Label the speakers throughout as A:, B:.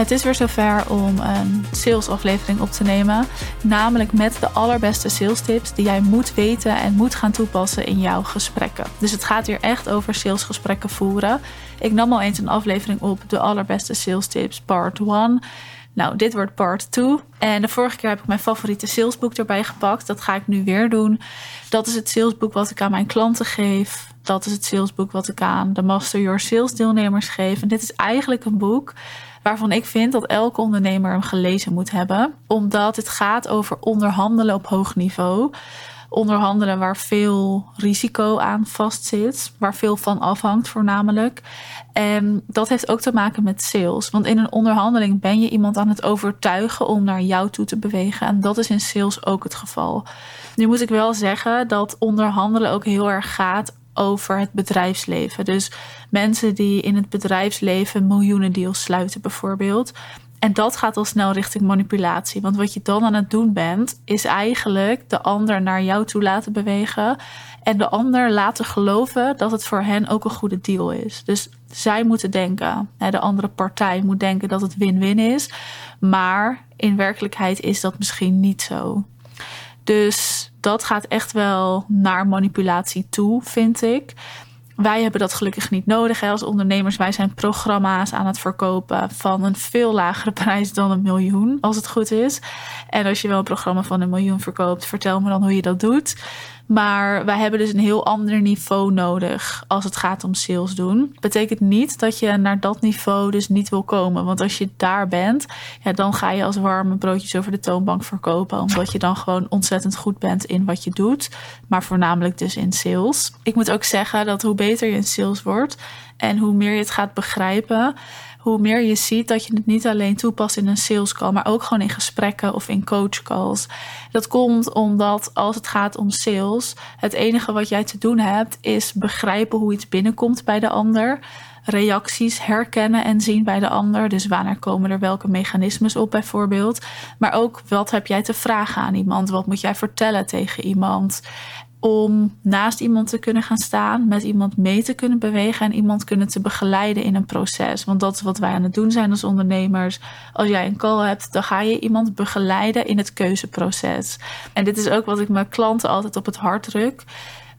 A: Het is weer zover om een salesaflevering op te nemen. Namelijk met de allerbeste sales tips die jij moet weten en moet gaan toepassen in jouw gesprekken. Dus het gaat hier echt over salesgesprekken voeren. Ik nam al eens een aflevering op, de allerbeste sales tips, part 1. Nou, dit wordt part 2. En de vorige keer heb ik mijn favoriete salesboek erbij gepakt. Dat ga ik nu weer doen. Dat is het salesboek wat ik aan mijn klanten geef. Dat is het salesboek wat ik aan de Master Your Sales deelnemers geef. En dit is eigenlijk een boek waarvan ik vind dat elke ondernemer hem gelezen moet hebben. Omdat het gaat over onderhandelen op hoog niveau. Onderhandelen waar veel risico aan vastzit, waar veel van afhangt voornamelijk. En dat heeft ook te maken met sales. Want in een onderhandeling ben je iemand aan het overtuigen om naar jou toe te bewegen. En dat is in sales ook het geval. Nu moet ik wel zeggen dat onderhandelen ook heel erg gaat over het bedrijfsleven. Dus mensen die in het bedrijfsleven miljoenen deals sluiten, bijvoorbeeld. En dat gaat al snel richting manipulatie. Want wat je dan aan het doen bent, is eigenlijk de ander naar jou toe laten bewegen. En de ander laten geloven dat het voor hen ook een goede deal is. Dus zij moeten denken, de andere partij moet denken dat het win-win is. Maar in werkelijkheid is dat misschien niet zo. Dus dat gaat echt wel naar manipulatie toe, vind ik. Wij hebben dat gelukkig niet nodig als ondernemers. Wij zijn programma's aan het verkopen van een veel lagere prijs dan een miljoen, als het goed is. En als je wel een programma van een miljoen verkoopt, vertel me dan hoe je dat doet. Maar wij hebben dus een heel ander niveau nodig als het gaat om sales doen. Betekent niet dat je naar dat niveau dus niet wil komen. Want als je daar bent, ja, dan ga je als warme broodjes over de toonbank verkopen. Omdat je dan gewoon ontzettend goed bent in wat je doet. Maar voornamelijk dus in sales. Ik moet ook zeggen dat hoe beter je in sales wordt en hoe meer je het gaat begrijpen hoe meer je ziet dat je het niet alleen toepast in een sales call, maar ook gewoon in gesprekken of in coach calls. Dat komt omdat als het gaat om sales, het enige wat jij te doen hebt is begrijpen hoe iets binnenkomt bij de ander. Reacties herkennen en zien bij de ander. Dus wanneer komen er welke mechanismes op, bijvoorbeeld. Maar ook wat heb jij te vragen aan iemand? Wat moet jij vertellen tegen iemand? Om naast iemand te kunnen gaan staan, met iemand mee te kunnen bewegen en iemand kunnen te begeleiden in een proces. Want dat is wat wij aan het doen zijn als ondernemers. Als jij een call hebt, dan ga je iemand begeleiden in het keuzeproces. En dit is ook wat ik mijn klanten altijd op het hart druk.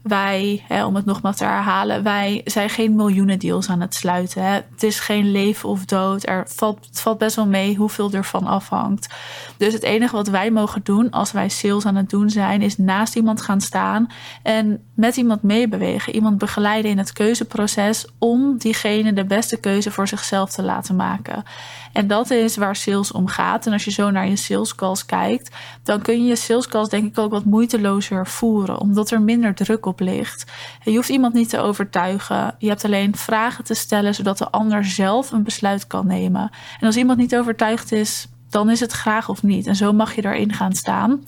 A: Wij, hè, om het nogmaals te herhalen, wij zijn geen miljoenen deals aan het sluiten. Hè. Het is geen leven of dood. Er valt, het valt best wel mee hoeveel ervan afhangt. Dus het enige wat wij mogen doen als wij sales aan het doen zijn, is naast iemand gaan staan en met iemand meebewegen. Iemand begeleiden in het keuzeproces om diegene de beste keuze voor zichzelf te laten maken. En dat is waar sales om gaat. En als je zo naar je sales calls kijkt, dan kun je je sales calls denk ik ook wat moeitelozer voeren, omdat er minder druk op ligt. Je hoeft iemand niet te overtuigen. Je hebt alleen vragen te stellen zodat de ander zelf een besluit kan nemen. En als iemand niet overtuigd is, dan is het graag of niet. En zo mag je daarin gaan staan.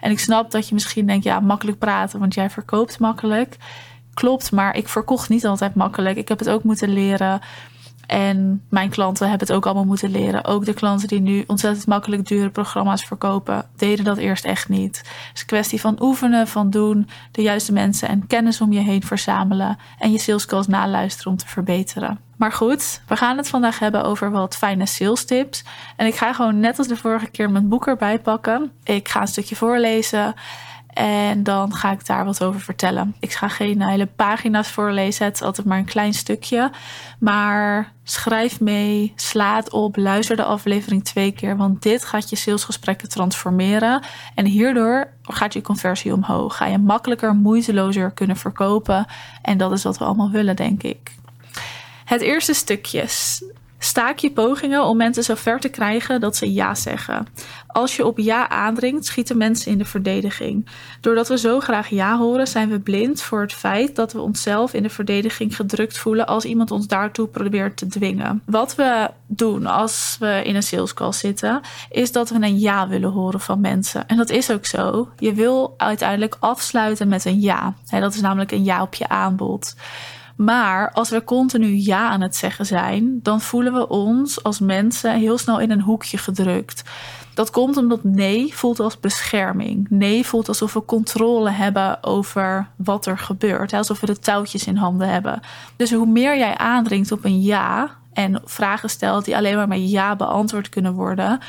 A: En ik snap dat je misschien denkt, ja, makkelijk praten, want jij verkoopt makkelijk. Klopt, maar ik verkocht niet altijd makkelijk. Ik heb het ook moeten leren. En mijn klanten hebben het ook allemaal moeten leren. Ook de klanten die nu ontzettend makkelijk dure programma's verkopen, deden dat eerst echt niet. Het is een kwestie van oefenen, van doen, de juiste mensen en kennis om je heen verzamelen en je sales calls naluisteren om te verbeteren. Maar goed, we gaan het vandaag hebben over wat fijne sales tips. En ik ga gewoon net als de vorige keer mijn boek erbij pakken. Ik ga een stukje voorlezen. En dan ga ik daar wat over vertellen. Ik ga geen hele pagina's voorlezen. Het is altijd maar een klein stukje. Maar schrijf mee, sla het op, luister de aflevering twee keer. Want dit gaat je salesgesprekken transformeren. En hierdoor gaat je conversie omhoog. Ga je makkelijker, moeitelozer kunnen verkopen. En dat is wat we allemaal willen, denk ik. Het eerste stukje. Staak je pogingen om mensen zo ver te krijgen dat ze ja zeggen. Als je op ja aandringt, schieten mensen in de verdediging. Doordat we zo graag ja horen, zijn we blind voor het feit dat we onszelf in de verdediging gedrukt voelen als iemand ons daartoe probeert te dwingen. Wat we doen als we in een sales call zitten, is dat we een ja willen horen van mensen. En dat is ook zo. Je wil uiteindelijk afsluiten met een ja. Dat is namelijk een ja op je aanbod. Maar als we continu ja aan het zeggen zijn, dan voelen we ons als mensen heel snel in een hoekje gedrukt. Dat komt omdat nee voelt als bescherming. Nee voelt alsof we controle hebben over wat er gebeurt. Alsof we de touwtjes in handen hebben. Dus hoe meer jij aandringt op een ja en vragen stelt die alleen maar met ja beantwoord kunnen worden,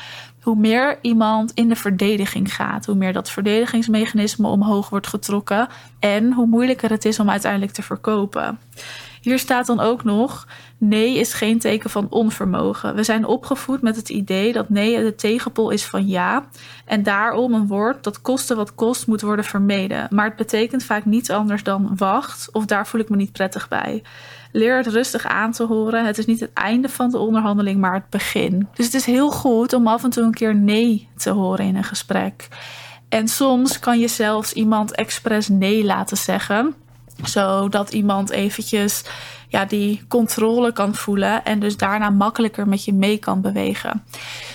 A: hoe meer iemand in de verdediging gaat, hoe meer dat verdedigingsmechanisme omhoog wordt getrokken en hoe moeilijker het is om uiteindelijk te verkopen. Hier staat dan ook nog: nee is geen teken van onvermogen. We zijn opgevoed met het idee dat nee de tegenpol is van ja. En daarom een woord dat koste wat kost moet worden vermeden. Maar het betekent vaak niets anders dan wacht of daar voel ik me niet prettig bij. Leer het rustig aan te horen. Het is niet het einde van de onderhandeling, maar het begin. Dus het is heel goed om af en toe een keer nee te horen in een gesprek. En soms kan je zelfs iemand expres nee laten zeggen zodat iemand eventjes ja, die controle kan voelen en dus daarna makkelijker met je mee kan bewegen.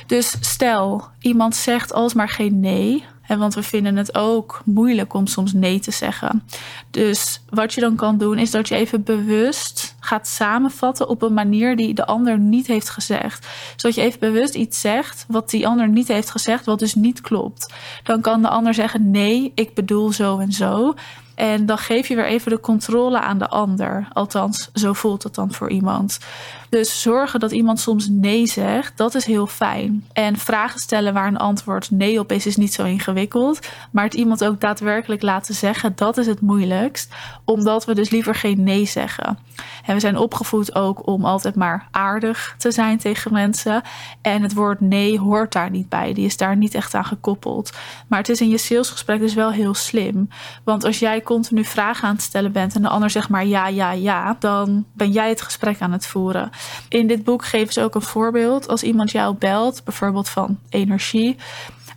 A: Dus stel, iemand zegt alsmaar geen nee. En want we vinden het ook moeilijk om soms nee te zeggen. Dus wat je dan kan doen, is dat je even bewust gaat samenvatten op een manier die de ander niet heeft gezegd. Zodat je even bewust iets zegt wat die ander niet heeft gezegd, wat dus niet klopt. Dan kan de ander zeggen: nee, ik bedoel zo en zo. En dan geef je weer even de controle aan de ander. Althans, zo voelt het dan voor iemand. Dus zorgen dat iemand soms nee zegt, dat is heel fijn. En vragen stellen waar een antwoord nee op is, is niet zo ingewikkeld. Maar het iemand ook daadwerkelijk laten zeggen, dat is het moeilijkst. Omdat we dus liever geen nee zeggen. En we zijn opgevoed ook om altijd maar aardig te zijn tegen mensen. En het woord nee hoort daar niet bij. Die is daar niet echt aan gekoppeld. Maar het is in je salesgesprek dus wel heel slim. Want als jij continu vragen aan het stellen bent en de ander zegt maar ja, ja, ja, dan ben jij het gesprek aan het voeren. In dit boek geven ze ook een voorbeeld. Als iemand jou belt, bijvoorbeeld van energie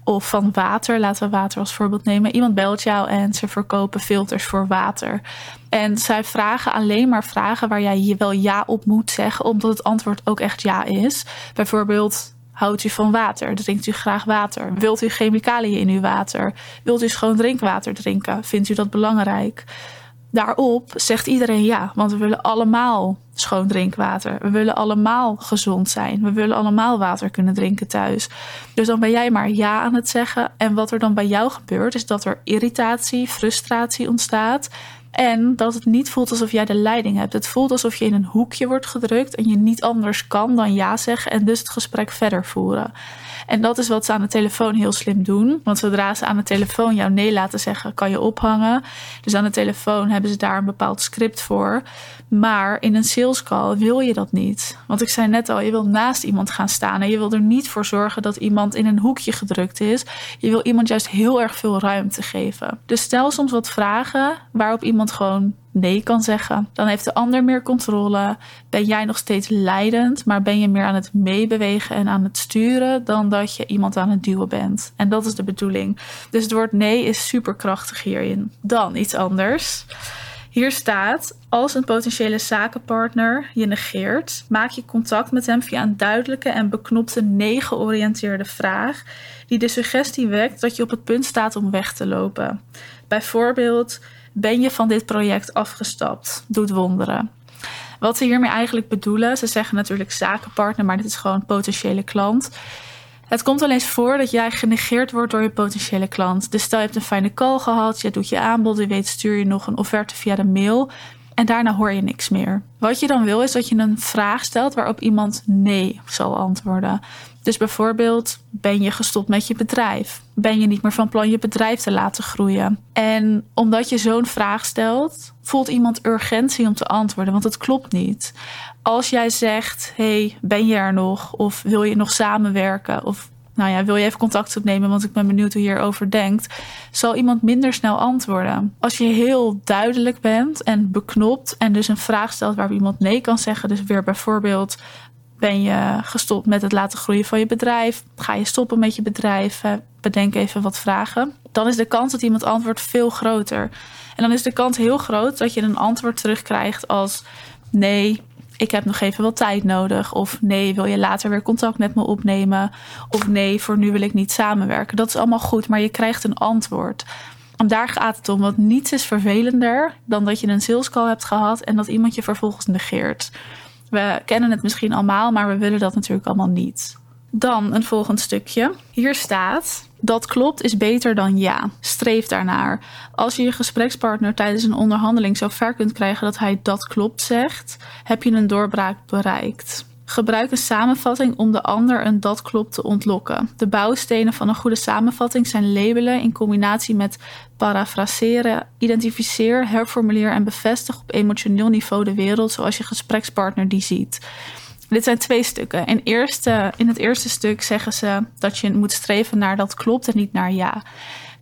A: of van water. Laten we water als voorbeeld nemen. Iemand belt jou en ze verkopen filters voor water. En zij vragen alleen maar vragen waar jij je wel ja op moet zeggen, omdat het antwoord ook echt ja is. Bijvoorbeeld. Houdt u van water? Drinkt u graag water? Wilt u chemicaliën in uw water? Wilt u schoon drinkwater drinken? Vindt u dat belangrijk? Daarop zegt iedereen ja, want we willen allemaal schoon drinkwater. We willen allemaal gezond zijn. We willen allemaal water kunnen drinken thuis. Dus dan ben jij maar ja aan het zeggen. En wat er dan bij jou gebeurt, is dat er irritatie, frustratie ontstaat. En dat het niet voelt alsof jij de leiding hebt. Het voelt alsof je in een hoekje wordt gedrukt en je niet anders kan dan ja zeggen en dus het gesprek verder voeren. En dat is wat ze aan de telefoon heel slim doen. Want zodra ze aan de telefoon jouw nee laten zeggen, kan je ophangen. Dus aan de telefoon hebben ze daar een bepaald script voor. Maar in een sales call wil je dat niet. Want ik zei net al, je wil naast iemand gaan staan. En je wil er niet voor zorgen dat iemand in een hoekje gedrukt is. Je wil iemand juist heel erg veel ruimte geven. Dus stel soms wat vragen waarop iemand gewoon nee kan zeggen. Dan heeft de ander meer controle. Ben jij nog steeds leidend, maar ben je meer aan het meebewegen en aan het sturen dan dat je iemand aan het duwen bent. En dat is de bedoeling. Dus het woord nee is superkrachtig hierin. Dan iets anders. Hier staat: als een potentiële zakenpartner je negeert, maak je contact met hem via een duidelijke en beknopte nee-georiënteerde vraag, die de suggestie wekt dat je op het punt staat om weg te lopen. Bijvoorbeeld: ben je van dit project afgestapt? Doet wonderen. Wat ze hiermee eigenlijk bedoelen, ze zeggen natuurlijk zakenpartner, maar dit is gewoon potentiële klant. Het komt wel eens voor dat jij genegeerd wordt door je potentiële klant. Dus stel je hebt een fijne call gehad, je doet je aanbod, je weet stuur je nog een offerte via de mail en daarna hoor je niks meer. Wat je dan wil is dat je een vraag stelt waarop iemand nee zal antwoorden. Dus bijvoorbeeld, ben je gestopt met je bedrijf? Ben je niet meer van plan je bedrijf te laten groeien? En omdat je zo'n vraag stelt, voelt iemand urgentie om te antwoorden, want het klopt niet. Als jij zegt, hey, ben je er nog? Of wil je nog samenwerken? Of nou ja, wil je even contact opnemen, want ik ben benieuwd hoe je hierover denkt, zal iemand minder snel antwoorden. Als je heel duidelijk bent en beknopt en dus een vraag stelt waarop iemand nee kan zeggen, dus weer bijvoorbeeld, ben je gestopt met het laten groeien van je bedrijf? Ga je stoppen met je bedrijf? Bedenk even wat vragen. Dan is de kans dat iemand antwoordt veel groter. En dan is de kans heel groot dat je een antwoord terugkrijgt als nee, ik heb nog even wat tijd nodig. Of nee, wil je later weer contact met me opnemen? Of nee, voor nu wil ik niet samenwerken. Dat is allemaal goed, maar je krijgt een antwoord. En daar gaat het om, want niets is vervelender dan dat je een sales call hebt gehad en dat iemand je vervolgens negeert. We kennen het misschien allemaal, maar we willen dat natuurlijk allemaal niet. Dan een volgend stukje. Hier staat: dat klopt is beter dan ja. Streef daarnaar. Als je je gesprekspartner tijdens een onderhandeling zo ver kunt krijgen dat hij dat klopt zegt, heb je een doorbraak bereikt. Gebruik een samenvatting om de ander een dat klopt te ontlokken. De bouwstenen van een goede samenvatting zijn labelen in combinatie met parafraseren. Identificeer, herformuleer en bevestig op emotioneel niveau de wereld zoals je gesprekspartner die ziet. Dit zijn twee stukken. Eerste, in het eerste stuk zeggen ze dat je moet streven naar dat klopt en niet naar ja.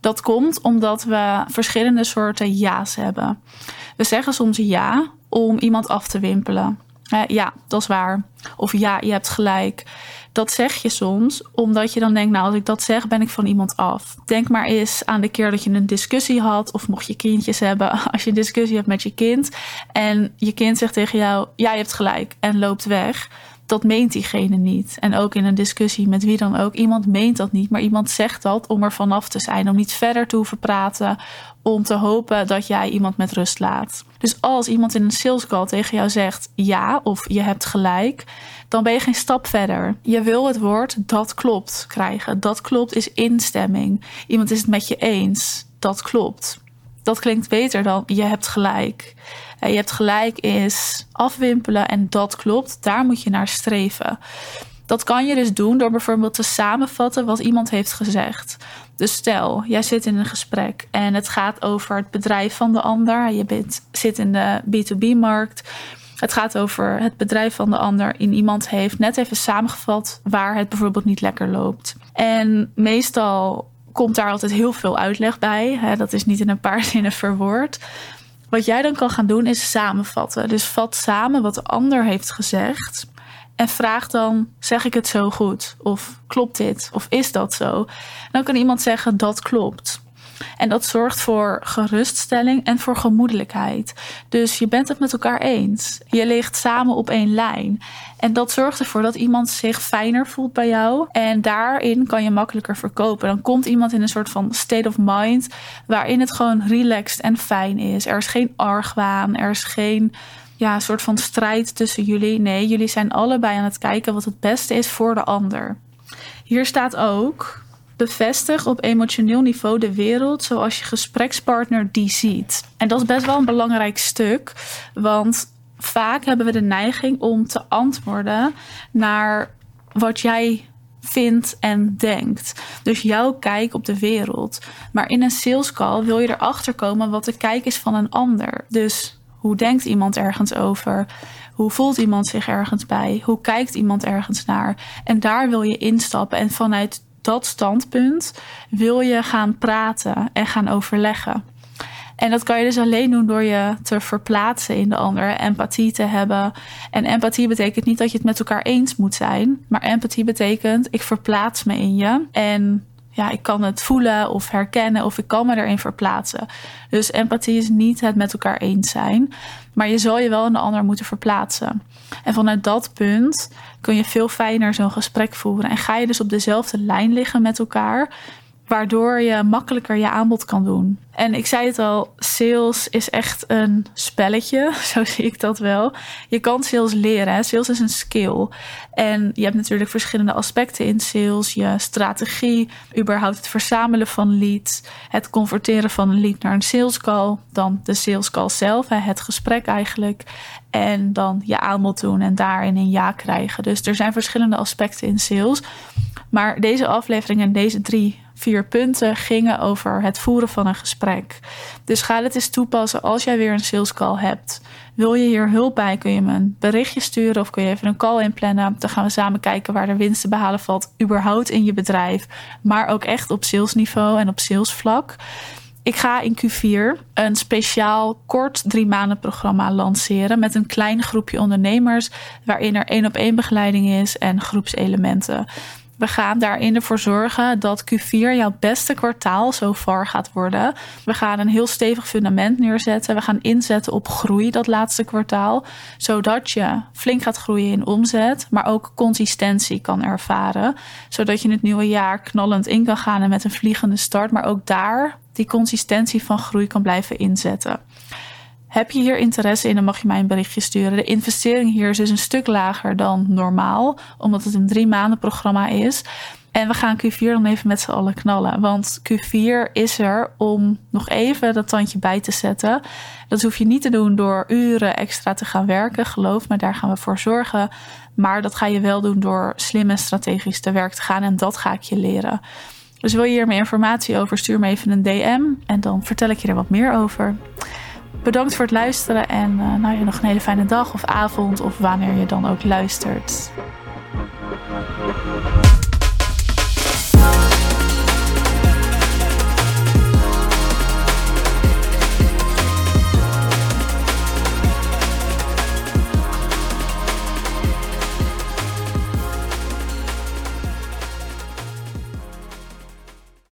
A: Dat komt omdat we verschillende soorten ja's hebben. We zeggen soms ja om iemand af te wimpelen. Ja, dat is waar. Of ja, je hebt gelijk. Dat zeg je soms omdat je dan denkt, nou, als ik dat zeg, ben ik van iemand af. Denk maar eens aan de keer dat je een discussie had, of mocht je kindjes hebben, als je een discussie hebt met je kind en je kind zegt tegen jou, ja, je hebt gelijk, en loopt weg dat meent diegene niet. En ook in een discussie met wie dan ook. Iemand meent dat niet, maar iemand zegt dat om er vanaf te zijn. Om niet verder te hoeven praten. Om te hopen dat jij iemand met rust laat. Dus als iemand in een sales call tegen jou zegt ja of je hebt gelijk, dan ben je geen stap verder. Je wil het woord dat klopt krijgen. Dat klopt is instemming. Iemand is het met je eens. Dat klopt. Dat klinkt beter dan je hebt gelijk. Je hebt gelijk is afwimpelen en dat klopt. Daar moet je naar streven. Dat kan je dus doen door bijvoorbeeld te samenvatten wat iemand heeft gezegd. Dus stel, jij zit in een gesprek en het gaat over het bedrijf van de ander. Je bent, zit in de B2B-markt. Het gaat over het bedrijf van de ander. En iemand heeft net even samengevat waar het bijvoorbeeld niet lekker loopt. En meestal komt daar altijd heel veel uitleg bij. Hè? Dat is niet in een paar zinnen verwoord. Wat jij dan kan gaan doen is samenvatten. Dus vat samen wat de ander heeft gezegd. En vraag dan: zeg ik het zo goed? Of klopt dit? Of is dat zo? Dan kan iemand zeggen: dat klopt. En dat zorgt voor geruststelling en voor gemoedelijkheid. Dus je bent het met elkaar eens. Je ligt samen op één lijn. En dat zorgt ervoor dat iemand zich fijner voelt bij jou. En daarin kan je makkelijker verkopen. Dan komt iemand in een soort van state of mind. waarin het gewoon relaxed en fijn is. Er is geen argwaan. Er is geen ja, soort van strijd tussen jullie. Nee, jullie zijn allebei aan het kijken wat het beste is voor de ander. Hier staat ook Bevestig op emotioneel niveau de wereld zoals je gesprekspartner die ziet. En dat is best wel een belangrijk stuk, want vaak hebben we de neiging om te antwoorden naar wat jij vindt en denkt. Dus jouw kijk op de wereld. Maar in een sales call wil je erachter komen wat de kijk is van een ander. Dus hoe denkt iemand ergens over? Hoe voelt iemand zich ergens bij? Hoe kijkt iemand ergens naar? En daar wil je instappen en vanuit dat standpunt wil je gaan praten en gaan overleggen. En dat kan je dus alleen doen door je te verplaatsen in de ander, empathie te hebben. En empathie betekent niet dat je het met elkaar eens moet zijn, maar empathie betekent ik verplaats me in je en ja, ik kan het voelen of herkennen of ik kan me erin verplaatsen. Dus empathie is niet het met elkaar eens zijn, maar je zal je wel in de ander moeten verplaatsen. En vanuit dat punt kun je veel fijner zo'n gesprek voeren en ga je dus op dezelfde lijn liggen met elkaar, waardoor je makkelijker je aanbod kan doen. En ik zei het al, sales is echt een spelletje, zo zie ik dat wel. Je kan sales leren, sales is een skill. En je hebt natuurlijk verschillende aspecten in sales. Je strategie, überhaupt het verzamelen van leads, het converteren van een lead naar een sales call, dan de sales call zelf, het gesprek eigenlijk. En dan je aanbod doen en daarin een ja krijgen. Dus er zijn verschillende aspecten in sales. Maar deze aflevering en deze drie vier punten gingen over het voeren van een gesprek. Dus ga het eens toepassen als jij weer een sales call hebt. Wil je hier hulp bij, kun je me een berichtje sturen of kun je even een call inplannen. Dan gaan we samen kijken waar er winst te behalen valt, überhaupt in je bedrijf, maar ook echt op salesniveau en op salesvlak. Ik ga in Q4 een speciaal kort drie maanden programma lanceren met een klein groepje ondernemers waarin er één op één begeleiding is en groepselementen. We gaan daarin ervoor zorgen dat Q4 jouw beste kwartaal zo far gaat worden. We gaan een heel stevig fundament neerzetten. We gaan inzetten op groei dat laatste kwartaal. Zodat je flink gaat groeien in omzet, maar ook consistentie kan ervaren. Zodat je het nieuwe jaar knallend in kan gaan en met een vliegende start. Maar ook daar die consistentie van groei kan blijven inzetten. Heb je hier interesse in, dan mag je mij een berichtje sturen. De investering hier is dus een stuk lager dan normaal, omdat het een drie maanden programma is. En we gaan Q4 dan even met z'n allen knallen. Want Q4 is er om nog even dat tandje bij te zetten. Dat hoef je niet te doen door uren extra te gaan werken. Geloof me, daar gaan we voor zorgen. Maar dat ga je wel doen door slim en strategisch te werk te gaan. En dat ga ik je leren. Dus wil je hier meer informatie over, stuur me even een DM. En dan vertel ik je er wat meer over. Bedankt voor het luisteren en uh, nou, nog een hele fijne dag of avond of wanneer je dan ook luistert.